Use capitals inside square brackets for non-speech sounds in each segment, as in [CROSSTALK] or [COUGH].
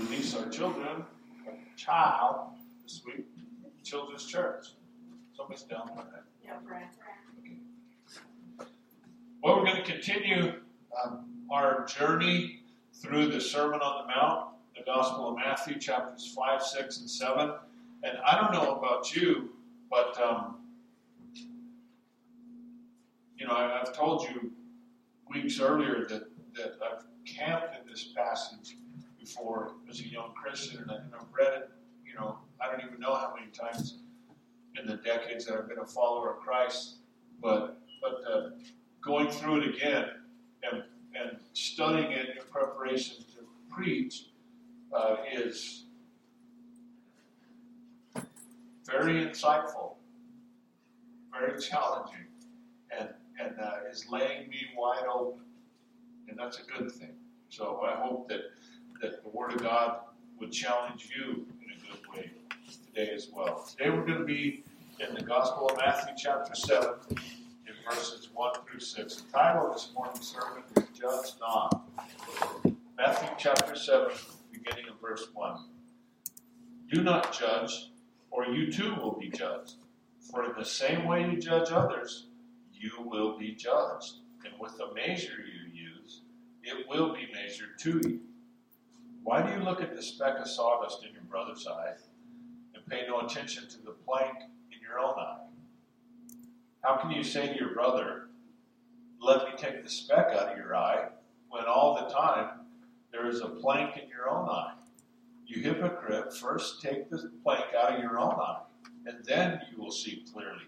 release our children, a child this week, Children's Church. Somebody's down there. Yeah, Brad. Well, we're going to continue um, our journey through the Sermon on the Mount, the Gospel of Matthew, chapters 5, 6, and 7. And I don't know about you, but, um, you know, I, I've told you weeks earlier that, that I've camped in this passage before as a young Christian, and, I, and I've read it, you know, I don't even know how many times in the decades that I've been a follower of Christ, but but uh, going through it again and and studying it in preparation to preach uh, is very insightful, very challenging, and and uh, is laying me wide open, and that's a good thing. So I hope that that the Word of God would challenge you in a good way today as well. Today we're going to be in the Gospel of Matthew, chapter 7, in verses 1 through 6. The title of this morning's sermon is Judge Not. Matthew chapter 7, beginning of verse 1. Do not judge, or you too will be judged. For in the same way you judge others, you will be judged. And with the measure you use, it will be measured to you. Why do you look at the speck of sawdust in your brother's eye and pay no attention to the plank in your own eye? How can you say to your brother, Let me take the speck out of your eye, when all the time there is a plank in your own eye? You hypocrite, first take the plank out of your own eye, and then you will see clearly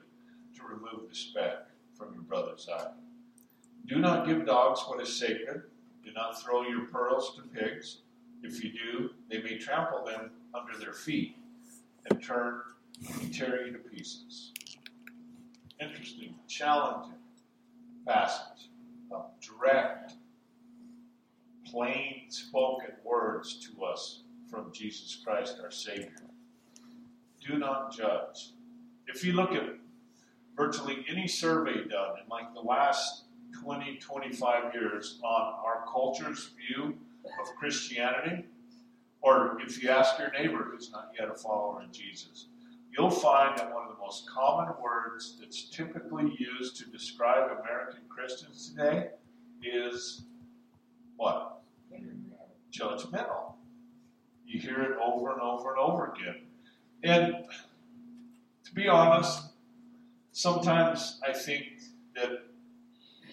to remove the speck from your brother's eye. Do not give dogs what is sacred. Do not throw your pearls to pigs. If you do, they may trample them under their feet and turn and tear you to pieces. Interesting, challenging passage of direct, plain spoken words to us from Jesus Christ, our Savior. Do not judge. If you look at virtually any survey done in like the last 20, 25 years on our culture's view of Christianity, or if you ask your neighbor who's not yet a follower of Jesus, you'll find that one of the most common words that's typically used to describe American Christians today is what? Judgmental. You hear it over and over and over again. And to be honest, sometimes I think that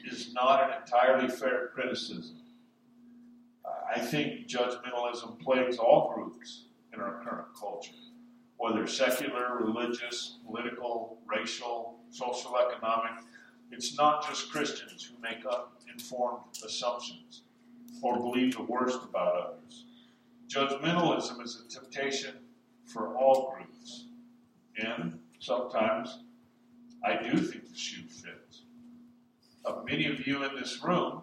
is not an entirely fair criticism. I think judgmentalism plagues all groups in our current culture, whether secular, religious, political, racial, social, economic. It's not just Christians who make uninformed assumptions or believe the worst about others. Judgmentalism is a temptation for all groups. And sometimes I do think the shoe fits. Uh, many of you in this room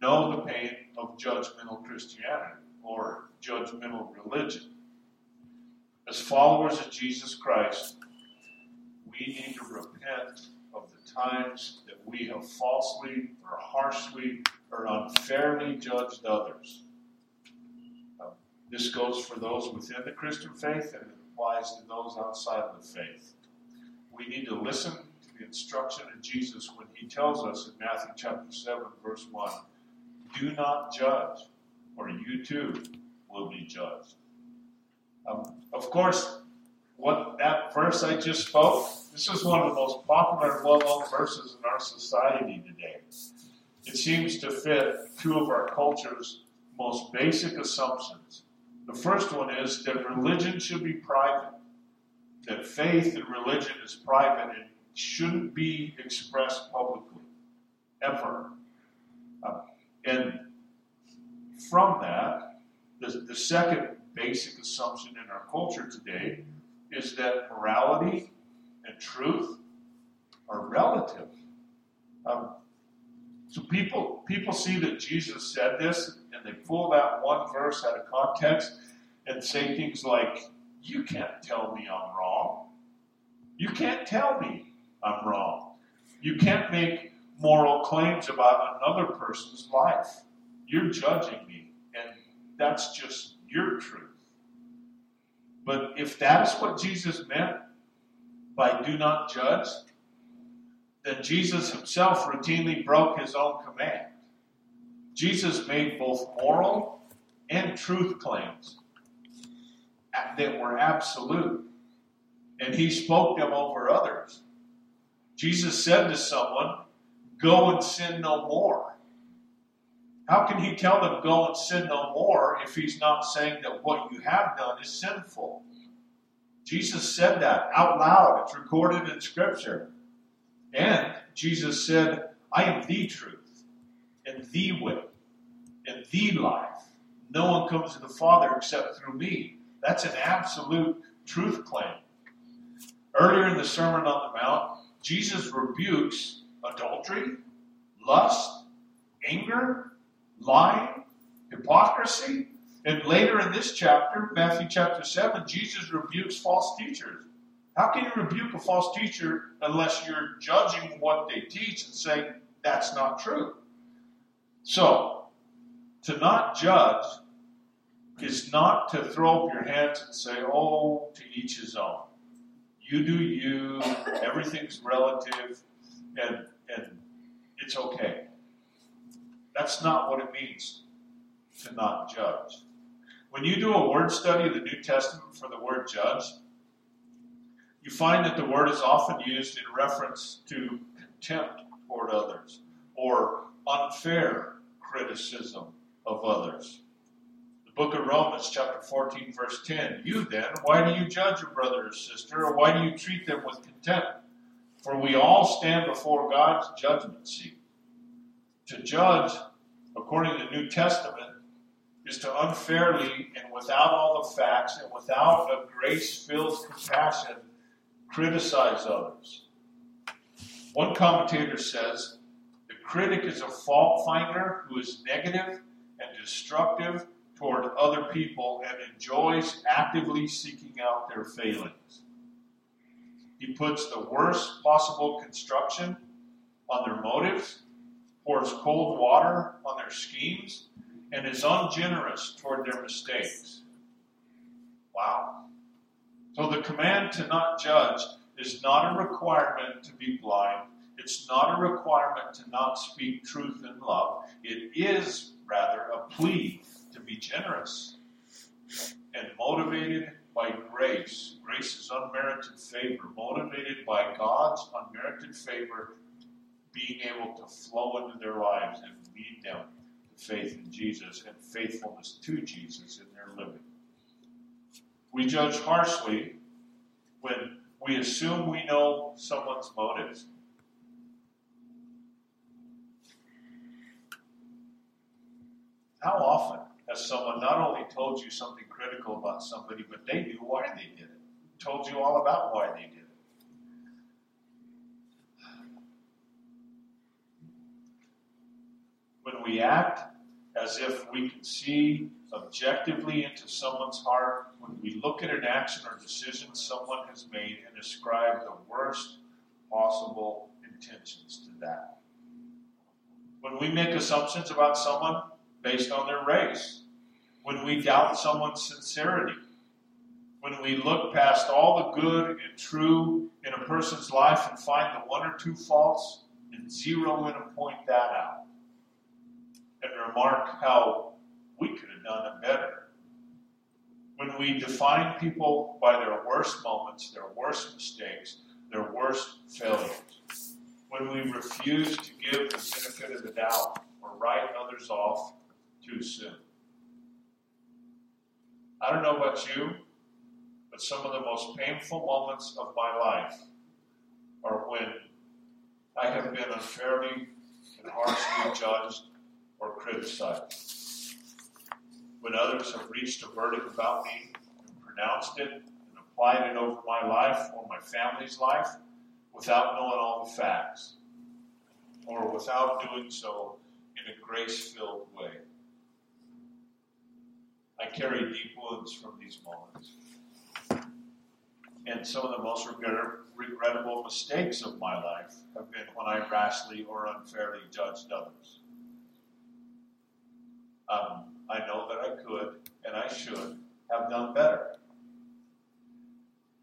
know the pain of judgmental Christianity or judgmental religion. As followers of Jesus Christ, we need to repent of the times that we have falsely or harshly or unfairly judged others. Um, this goes for those within the Christian faith and it applies to those outside of the faith. We need to listen to the instruction of Jesus when he tells us in Matthew chapter 7, verse 1 do not judge, or you too will be judged. Um, of course, what that verse I just spoke, this is one of the most popular well known verses in our society today. It seems to fit two of our culture's most basic assumptions. The first one is that religion should be private, that faith and religion is private and shouldn't be expressed publicly, ever. Uh, and from that, the, the second basic assumption in our culture today is that morality and truth are relative. Um, so people people see that Jesus said this, and they pull that one verse out of context and say things like, "You can't tell me I'm wrong. You can't tell me I'm wrong. You can't make moral claims about another person's life. You're judging me, and that's just your truth. But if that is what Jesus meant by do not judge, then Jesus himself routinely broke his own command. Jesus made both moral and truth claims that were absolute, and he spoke them over others. Jesus said to someone, Go and sin no more. How can he tell them, Go and sin no more, if he's not saying that what you have done is sinful? Jesus said that out loud. It's recorded in Scripture. And Jesus said, I am the truth, and the way, and the life. No one comes to the Father except through me. That's an absolute truth claim. Earlier in the Sermon on the Mount, Jesus rebukes adultery, lust, anger, lying, hypocrisy. And later in this chapter, Matthew chapter 7, Jesus rebukes false teachers. How can you rebuke a false teacher unless you're judging what they teach and saying that's not true? So, to not judge is not to throw up your hands and say, oh, to each his own. You do you, everything's relative, and, and it's okay. That's not what it means to not judge. When you do a word study of the New Testament for the word judge, you find that the word is often used in reference to contempt toward others or unfair criticism of others. The book of Romans, chapter 14, verse 10 You then, why do you judge your brother or sister, or why do you treat them with contempt? For we all stand before God's judgment seat. To judge, according to the New Testament, is to unfairly and without all the facts and without a grace filled compassion criticize others. One commentator says the critic is a fault finder who is negative and destructive toward other people and enjoys actively seeking out their failings. He puts the worst possible construction on their motives, pours cold water on their schemes, and is ungenerous toward their mistakes. Wow. So the command to not judge is not a requirement to be blind. It's not a requirement to not speak truth in love. It is, rather, a plea to be generous and motivated by grace. Grace is unmerited favor, motivated by God's unmerited favor, being able to flow into their lives and lead them to faith in Jesus and faithfulness to Jesus in their living. We judge harshly when we assume we know someone's motives. How often has someone not only told you something critical about somebody, but they knew why they did it, told you all about why they did it? When we act as if we can see objectively into someone's heart when we look at an action or decision someone has made and ascribe the worst possible intentions to that. When we make assumptions about someone based on their race, when we doubt someone's sincerity, when we look past all the good and true in a person's life and find the one or two faults and zero in and point that out, and remark how we could have done it better. When we define people by their worst moments, their worst mistakes, their worst failures, when we refuse to give the benefit of the doubt or write others off too soon. I don't know about you, but some of the most painful moments of my life are when I have been unfairly and harshly judged or criticized when others have reached a verdict about me and pronounced it and applied it over my life or my family's life without knowing all the facts or without doing so in a grace filled way. I carry deep wounds from these moments. And some of the most regrettable mistakes of my life have been when I rashly or unfairly judged others. Um, I know that I could, and I I should have done better.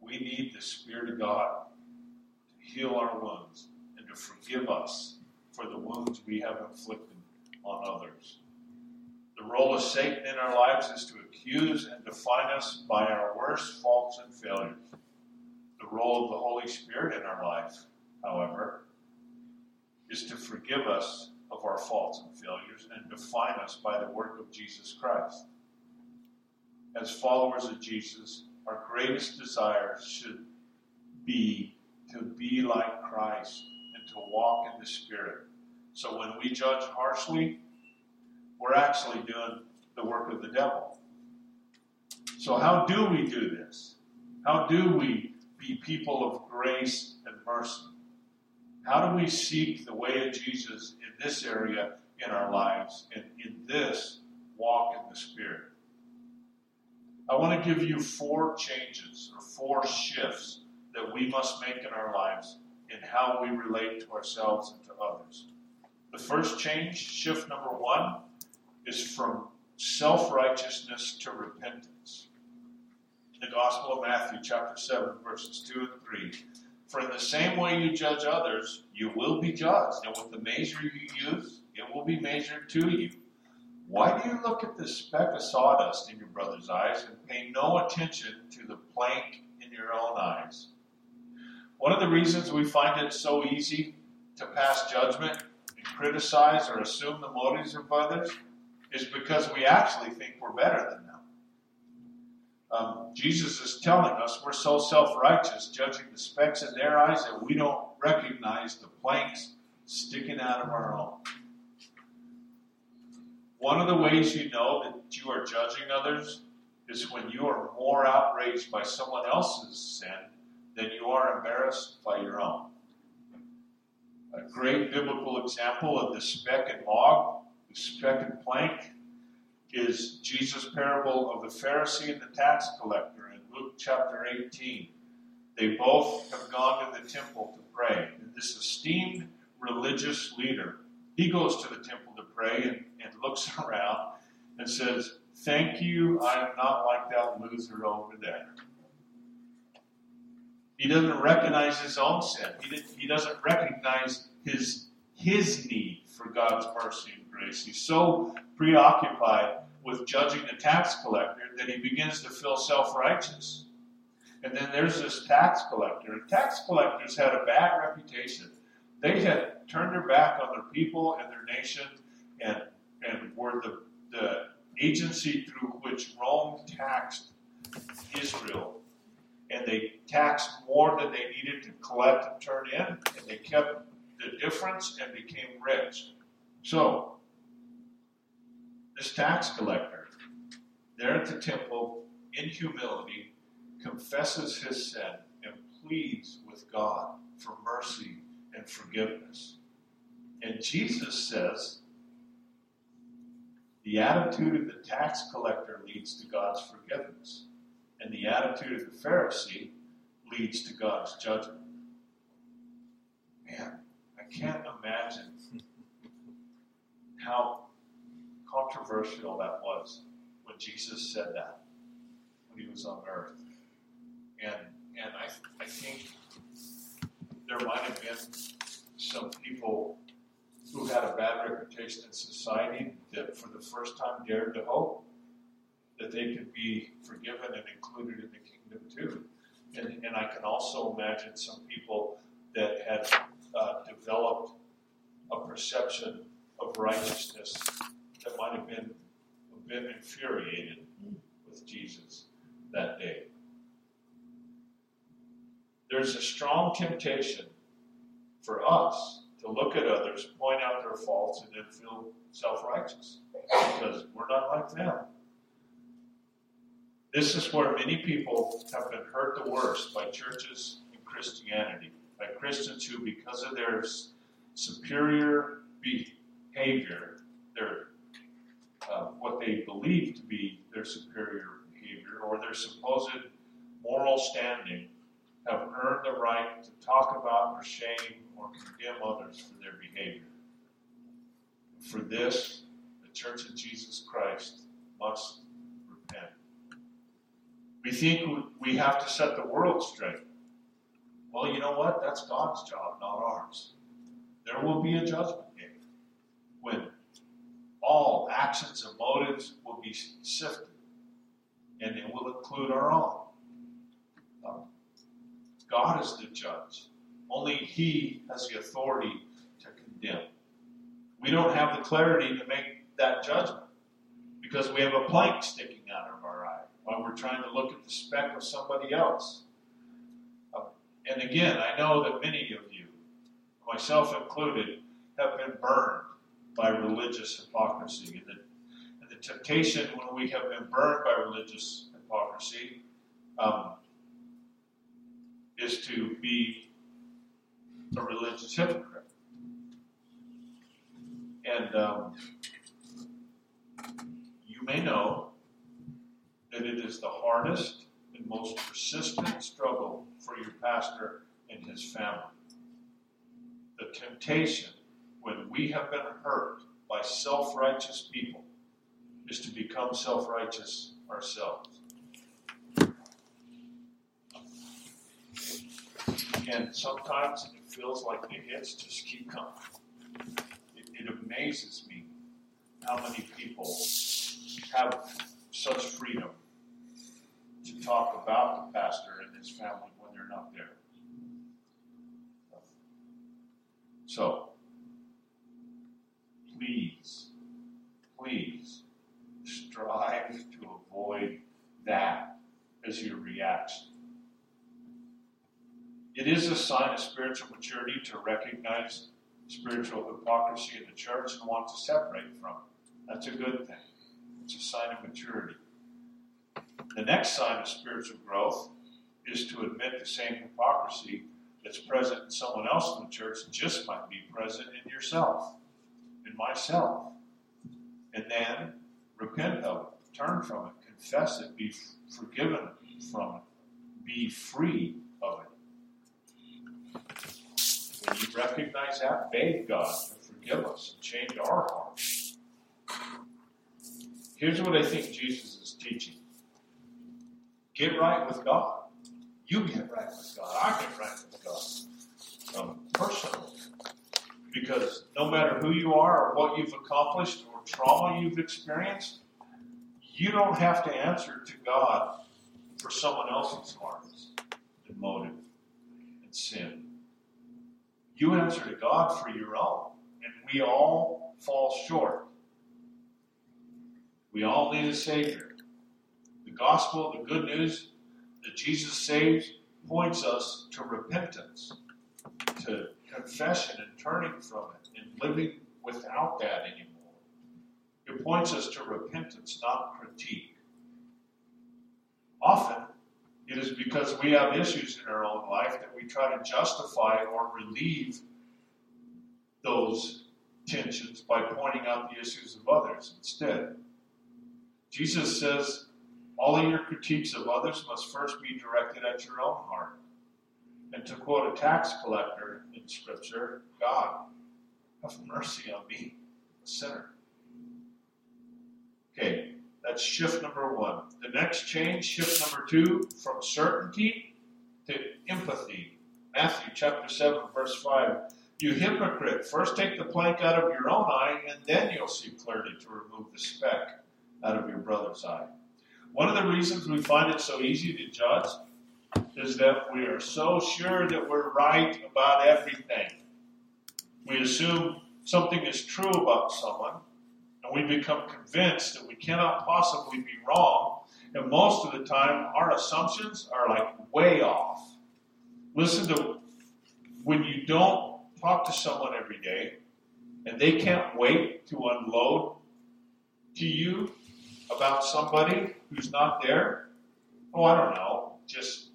We need the Spirit of God to heal our wounds and to forgive us for the wounds we have inflicted on others. The role of Satan in our lives is to accuse and define us by our worst faults and failures. The role of the Holy Spirit in our life, however, is to forgive us of our faults and failures and define us by the work of Jesus Christ. As followers of Jesus, our greatest desire should be to be like Christ and to walk in the Spirit. So when we judge harshly, we're actually doing the work of the devil. So, how do we do this? How do we be people of grace and mercy? How do we seek the way of Jesus in this area in our lives and in this walk in the Spirit? I want to give you four changes or four shifts that we must make in our lives in how we relate to ourselves and to others. The first change, shift number one, is from self righteousness to repentance. The Gospel of Matthew, chapter 7, verses 2 and 3. For in the same way you judge others, you will be judged, and with the measure you use, it will be measured to you. Why do you look at the speck of sawdust in your brother's eyes and pay no attention to the plank in your own eyes? One of the reasons we find it so easy to pass judgment and criticize or assume the motives of others is because we actually think we're better than them. Um, Jesus is telling us we're so self righteous, judging the specks in their eyes, that we don't recognize the planks sticking out of our own. One of the ways you know that you are judging others is when you are more outraged by someone else's sin than you are embarrassed by your own. A great biblical example of the speck and log speck and plank is Jesus' parable of the Pharisee and the tax collector in Luke chapter 18. They both have gone to the temple to pray. And this esteemed religious leader, he goes to the temple to pray and, and looks [LAUGHS] around and says, Thank you, I am not like that loser over there. He doesn't recognize his own sin. He, he doesn't recognize his, his need for God's mercy grace. He's so preoccupied with judging the tax collector that he begins to feel self righteous. And then there's this tax collector. And tax collectors had a bad reputation. They had turned their back on their people and their nation and, and were the, the agency through which Rome taxed Israel. And they taxed more than they needed to collect and turn in, and they kept the difference and became rich. So, this tax collector, there at the temple, in humility, confesses his sin and pleads with God for mercy and forgiveness. And Jesus says, the attitude of the tax collector leads to God's forgiveness, and the attitude of the Pharisee leads to God's judgment. Man, I can't imagine [LAUGHS] how controversial that was when Jesus said that when he was on earth. And and I I think there might have been some people who had a bad reputation in society that for the first time dared to hope that they could be forgiven and included in the kingdom too. And, and I can also imagine some people that had uh, developed a perception of righteousness that might have been a bit infuriated with Jesus that day. There's a strong temptation for us to look at others, point out their faults, and then feel self righteous because we're not like them. This is where many people have been hurt the worst by churches and Christianity, by Christians who, because of their superior behavior, their what they believe to be their superior behavior or their supposed moral standing, have earned the right to talk about or shame or condemn others for their behavior. For this, the Church of Jesus Christ must repent. We think we have to set the world straight. Well, you know what? That's God's job, not ours. There will be a judgment day when all actions and motives will be sifted, and it will include our own. Um, God is the judge. Only He has the authority to condemn. We don't have the clarity to make that judgment because we have a plank sticking out of our eye while we're trying to look at the speck of somebody else. Uh, and again, I know that many of you, myself included, have been burned by religious hypocrisy. And the, and the temptation when we have been burned by religious hypocrisy um, is to be a religious hypocrite. And um, you may know that it is the hardest and most persistent struggle for your pastor and his family. The temptation when we have been hurt by self righteous people is to become self righteous ourselves. And sometimes it feels like the hits just keep coming. It, it amazes me how many people have such freedom to talk about the pastor and his family when they're not there. So, please, please strive to avoid that as your reaction. It is a sign of spiritual maturity to recognize spiritual hypocrisy in the church and want to separate from it. That's a good thing. It's a sign of maturity. The next sign of spiritual growth is to admit the same hypocrisy that's present in someone else in the church just might be present in yourself, in myself. And then repent of it, turn from it, confess it, be forgiven from it, be free of it. When you recognize that, beg God to forgive us and change our hearts. Here's what I think Jesus is teaching get right with God. You get right with God. I get right with God. Um, personally. Because no matter who you are or what you've accomplished or trauma you've experienced, you don't have to answer to God for someone else's hearts and motive and sin. You answer to God for your own. And we all fall short. We all need a Savior. The gospel, the good news that Jesus saves, points us to repentance, to confession and turning from it and living without that anymore. It points us to repentance, not critique. Often, it is because we have issues in our own life that we try to justify or relieve those tensions by pointing out the issues of others instead. Jesus says all of your critiques of others must first be directed at your own heart. And to quote a tax collector in Scripture, God, have mercy on me, a sinner. That's shift number one. The next change, shift number two, from certainty to empathy. Matthew chapter 7, verse 5. You hypocrite, first take the plank out of your own eye, and then you'll see clearly to remove the speck out of your brother's eye. One of the reasons we find it so easy to judge is that we are so sure that we're right about everything. We assume something is true about someone, we become convinced that we cannot possibly be wrong. And most of the time, our assumptions are like way off. Listen to when you don't talk to someone every day and they can't wait to unload to you about somebody who's not there? Oh, I don't know. Just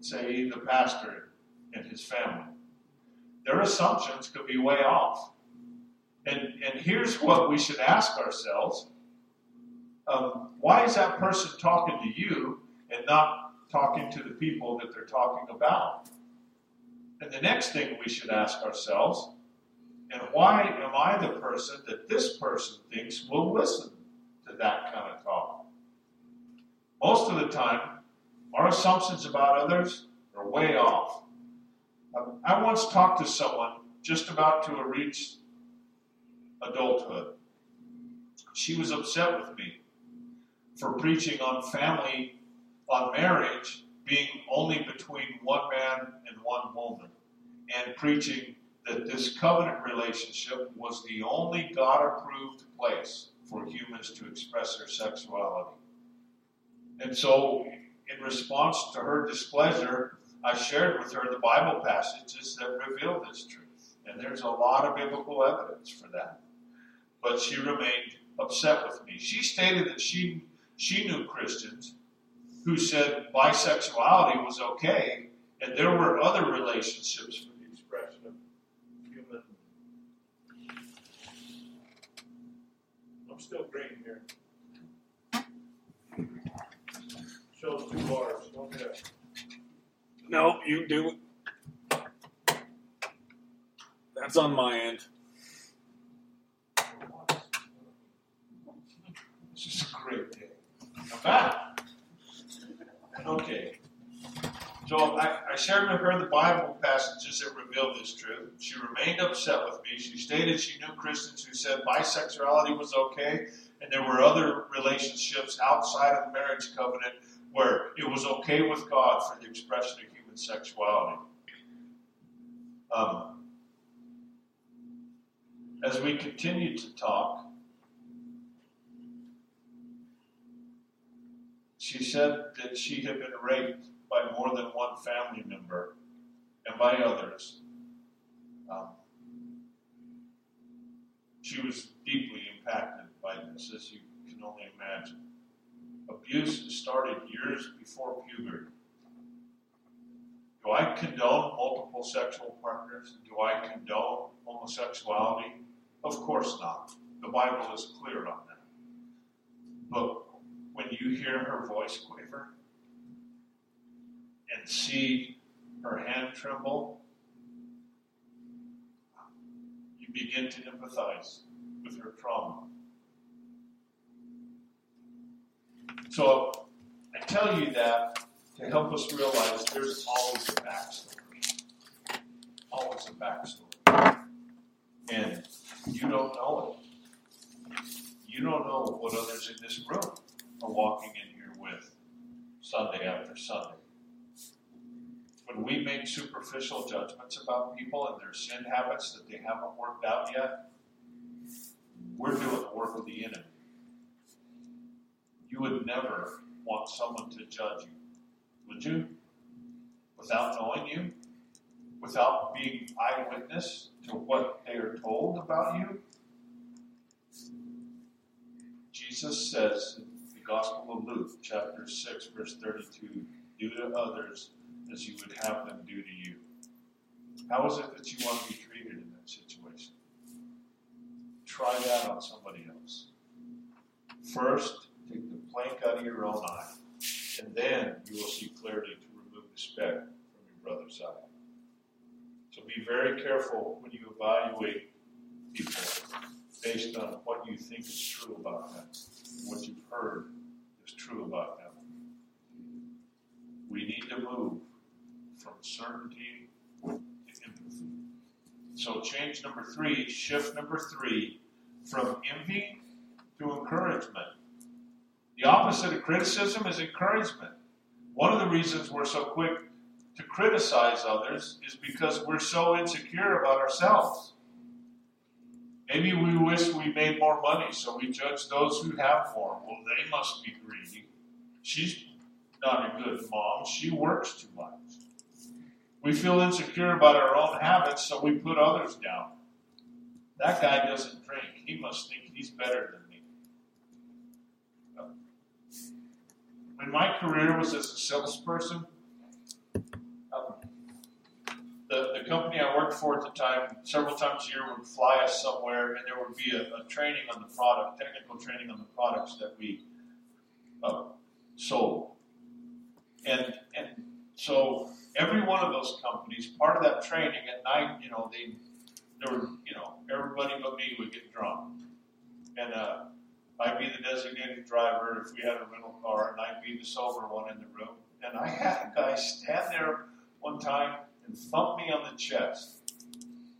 say the pastor and his family. Their assumptions could be way off. And, and here's what we should ask ourselves um, why is that person talking to you and not talking to the people that they're talking about? And the next thing we should ask ourselves, and why am I the person that this person thinks will listen to that kind of talk? Most of the time, Our assumptions about others are way off. Um, I once talked to someone just about to reach adulthood. She was upset with me for preaching on family, on marriage being only between one man and one woman, and preaching that this covenant relationship was the only God approved place for humans to express their sexuality. And so, in response to her displeasure, I shared with her the Bible passages that reveal this truth. And there's a lot of biblical evidence for that. But she remained upset with me. She stated that she, she knew Christians who said bisexuality was okay, and there were other relationships for the expression of human. I'm still green here. Shows two bars. Okay. No, you do. That's on my end. This is a great day. Back. Okay. So I, I shared with her the Bible passages that reveal this truth. She remained upset with me. She stated she knew Christians who said bisexuality was okay, and there were other relationships outside of the marriage covenant where it was okay with God for the expression of human sexuality. Um, as we continued to talk, she said that she had been raped by more than one family member and by others. Um, she was deeply impacted by this, as you can only imagine. Abuse started years before puberty. Do I condone multiple sexual partners? Do I condone homosexuality? Of course not. The Bible is clear on that. But you hear her voice quaver and see her hand tremble, you begin to empathize with her trauma. So I tell you that to help us realize there's always a backstory. Always a backstory. And you don't know it. You don't know what others in this room are walking in here with Sunday after Sunday. When we make superficial judgments about people and their sin habits that they haven't worked out yet, we're doing the work of the enemy. You would never want someone to judge you, would you? Without knowing you? Without being eyewitness to what they are told about you? Jesus says in Gospel of Luke, chapter 6, verse 32, do to others as you would have them do to you. How is it that you want to be treated in that situation? Try that on somebody else. First, take the plank out of your own eye, and then you will see clearly to remove the speck from your brother's eye. So be very careful when you evaluate people based on what you think is true about them, what you've heard is true about them. We need to move from certainty to empathy. So, change number three, shift number three, from envy to encouragement. The opposite of criticism is encouragement. One of the reasons we're so quick to criticize others is because we're so insecure about ourselves. Maybe we wish we made more money, so we judge those who have more. Well, they must be greedy. She's not a good mom. She works too much. We feel insecure about our own habits, so we put others down. That guy doesn't drink. He must think he's better than me. When my career was as a salesperson, um, the, the company I worked for at the time, several times a year, would fly us somewhere, and there would be a, a training on the product, technical training on the products that we uh, sold. And, and so every one of those companies, part of that training at night, you know, they, there were, you know, everybody but me would get drunk. And uh, I'd be the designated driver if we had a rental car, and I'd be the sober one in the room. And I had a guy stand there one time and thump me on the chest,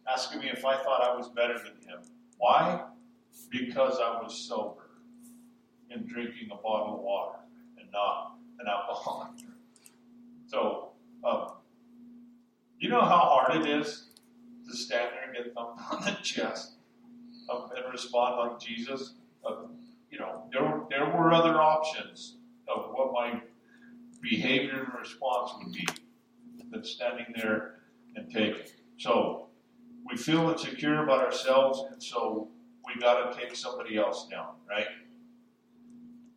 asking me if I thought I was better than him. Why? Because I was sober and drinking a bottle of water and not an alcoholic. [LAUGHS] So, um, you know how hard it is to stand there and get thumped on the chest um, and respond like Jesus? Uh, you know, there, there were other options of what my behavior and response would be than standing there and taking. So, we feel insecure about ourselves, and so we got to take somebody else down, right?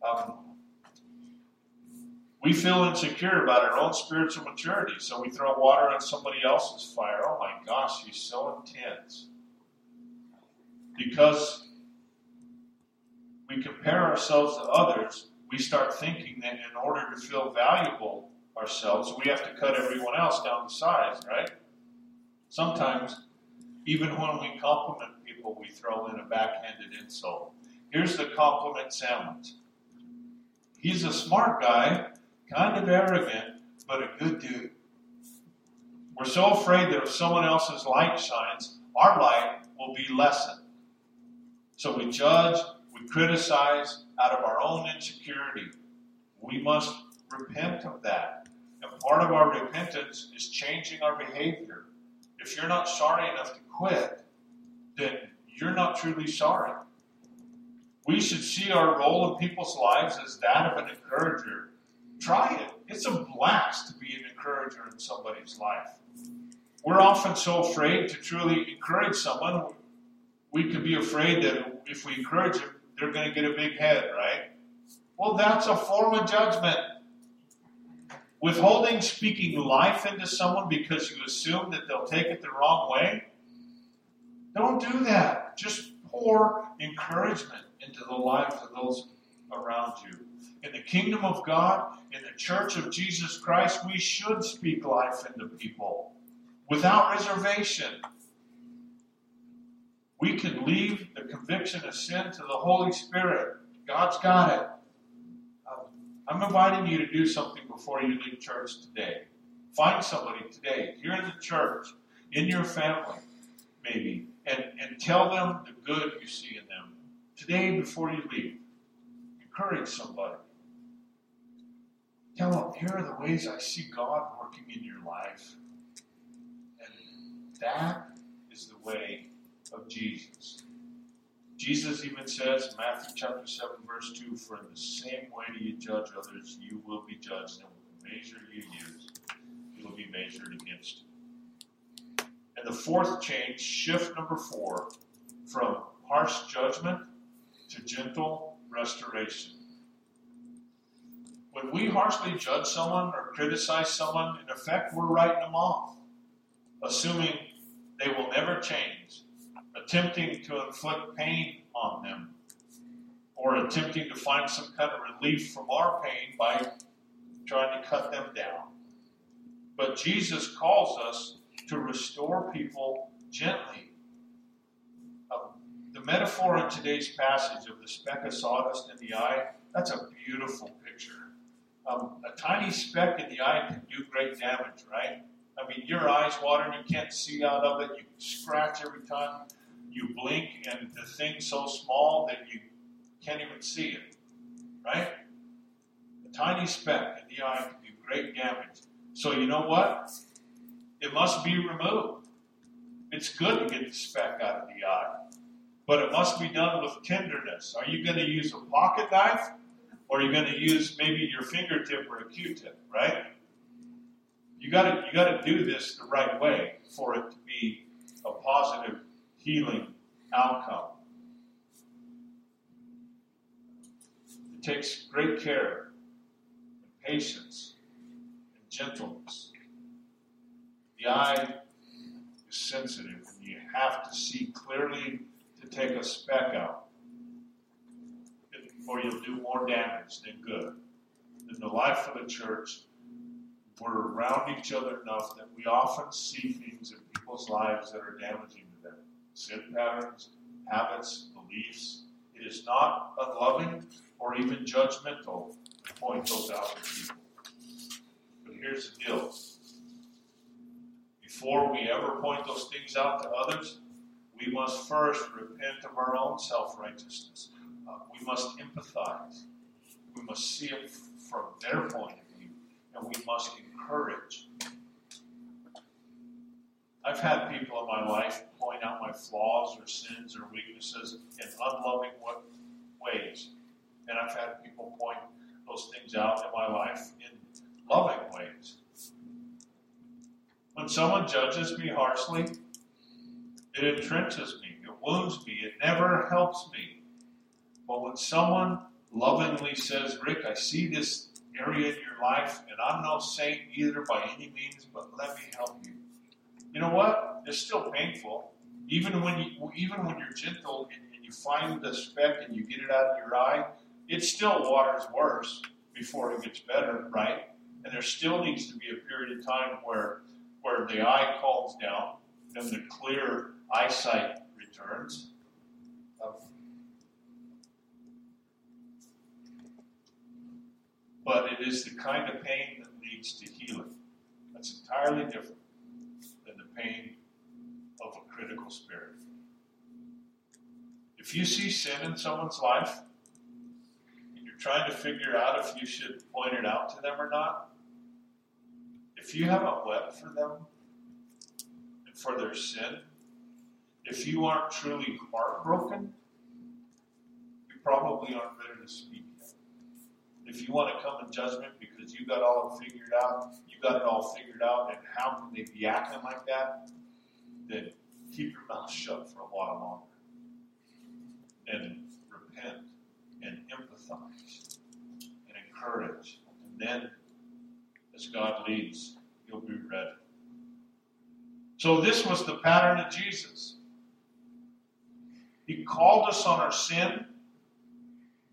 Um, we feel insecure about our own spiritual maturity, so we throw water on somebody else's fire. Oh my gosh, he's so intense. Because we compare ourselves to others, we start thinking that in order to feel valuable ourselves, we have to cut everyone else down to size, right? Sometimes, even when we compliment people, we throw in a backhanded insult. Here's the compliment sandwich. He's a smart guy, kind of arrogant, but a good dude. We're so afraid that if someone else's light shines, our light will be lessened. So we judge, we criticize out of our own insecurity. We must repent of that. And part of our repentance is changing our behavior. If you're not sorry enough to quit, then you're not truly sorry. We should see our role in people's lives as that of an encourager. Try it. It's a blast to be an encourager in somebody's life. We're often so afraid to truly encourage someone. We could be afraid that if we encourage them, they're going to get a big head, right? Well, that's a form of judgment. Withholding speaking life into someone because you assume that they'll take it the wrong way, don't do that. Just pour encouragement into the lives of those around you. In the kingdom of God, in the church of Jesus Christ, we should speak life into people without reservation. We can leave the conviction of sin to the Holy Spirit. God's got it. Um, I'm inviting you to do something before you leave church today. Find somebody today, here in the church, in your family, maybe, and, and tell them the good you see in them today before you leave. Encourage somebody. Tell them, here are the ways I see God working in your life. And that is the way of Jesus. Jesus even says Matthew chapter 7, verse 2 For in the same way you judge others, you will be judged, and with the measure you use, you will be measured against. And the fourth change, shift number four, from harsh judgment to gentle restoration. When we harshly judge someone or criticize someone, in effect, we're writing them off, assuming they will never change, attempting to inflict pain on them, or attempting to find some kind of relief from our pain by trying to cut them down. But Jesus calls us to restore people gently The metaphor in today's passage of the speck of sawdust in the eye, that's a beautiful picture. Um, a tiny speck in the eye can do great damage, right? I mean, your eye's watering, you can't see out of it, you scratch every time you blink, and the thing's so small that you can't even see it, right? A tiny speck in the eye can do great damage. So, you know what? It must be removed. It's good to get the speck out of the eye but it must be done with tenderness. Are you going to use a pocket knife or are you going to use maybe your fingertip or a Q-tip, right? You got to you got to do this the right way for it to be a positive healing outcome. It takes great care and patience and gentleness. The eye is sensitive and you have to see clearly to take a speck out, or you'll do more damage than good. In the life of the church, we're around each other enough that we often see things in people's lives that are damaging sin patterns, habits, beliefs. It is not unloving or even judgmental to point those out to people. But here's the deal. Before we ever point those things out to others, we must first repent of our own self righteousness. Uh, we must empathize. We must see it from their point of view, and we must encourage. I've had people in my life point out my flaws or sins or weaknesses in unloving ways. And I've had people point those things out in my life in loving ways. When someone judges me harshly, it entrenches me, it wounds me, it never helps me. But when someone lovingly says, Rick, I see this area in your life, and I'm no saint either by any means, but let me help you. You know what? It's still painful. Even when you even when you're gentle and, and you find the speck and you get it out of your eye, it still waters worse before it gets better, right? And there still needs to be a period of time where where the eye calms down and the clear eyesight returns. But it is the kind of pain that leads to healing. That's entirely different pain of a critical spirit. If you see sin in someone's life, and you're trying to figure out if you should point it out to them or not, if you haven't wept for them and for their sin, if you aren't truly heartbroken, you probably aren't ready to speak yet. If you want to come in judgment because you got all figured out, you got it all figured out, and how can they be acting like that? Then keep your mouth shut for a while longer. And repent and empathize and encourage. And then, as God leads, you'll be ready. So, this was the pattern of Jesus. He called us on our sin,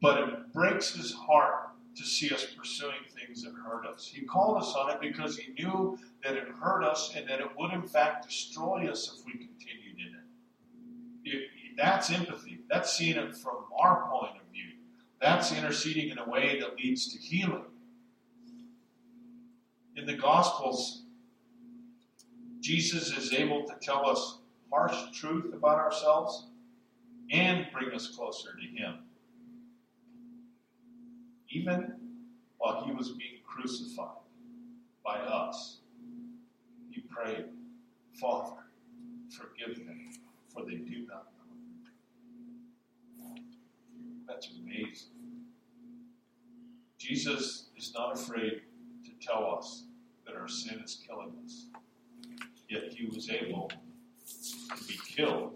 but it breaks his heart to see us pursuing things that hurt us. He called us on it because he knew that it hurt us and that it would, in fact, destroy us if we continued in it. it that's empathy. That's seeing it from our point of view. That's interceding in a way that leads to healing. In the Gospels, Jesus is able to tell us harsh truth about ourselves and bring us closer to Him. Even while He was being crucified by us, He prayed, Father, forgive them, for they do not know. That's amazing. Jesus is not afraid to tell us that our sin is killing us. Yet he was able to be killed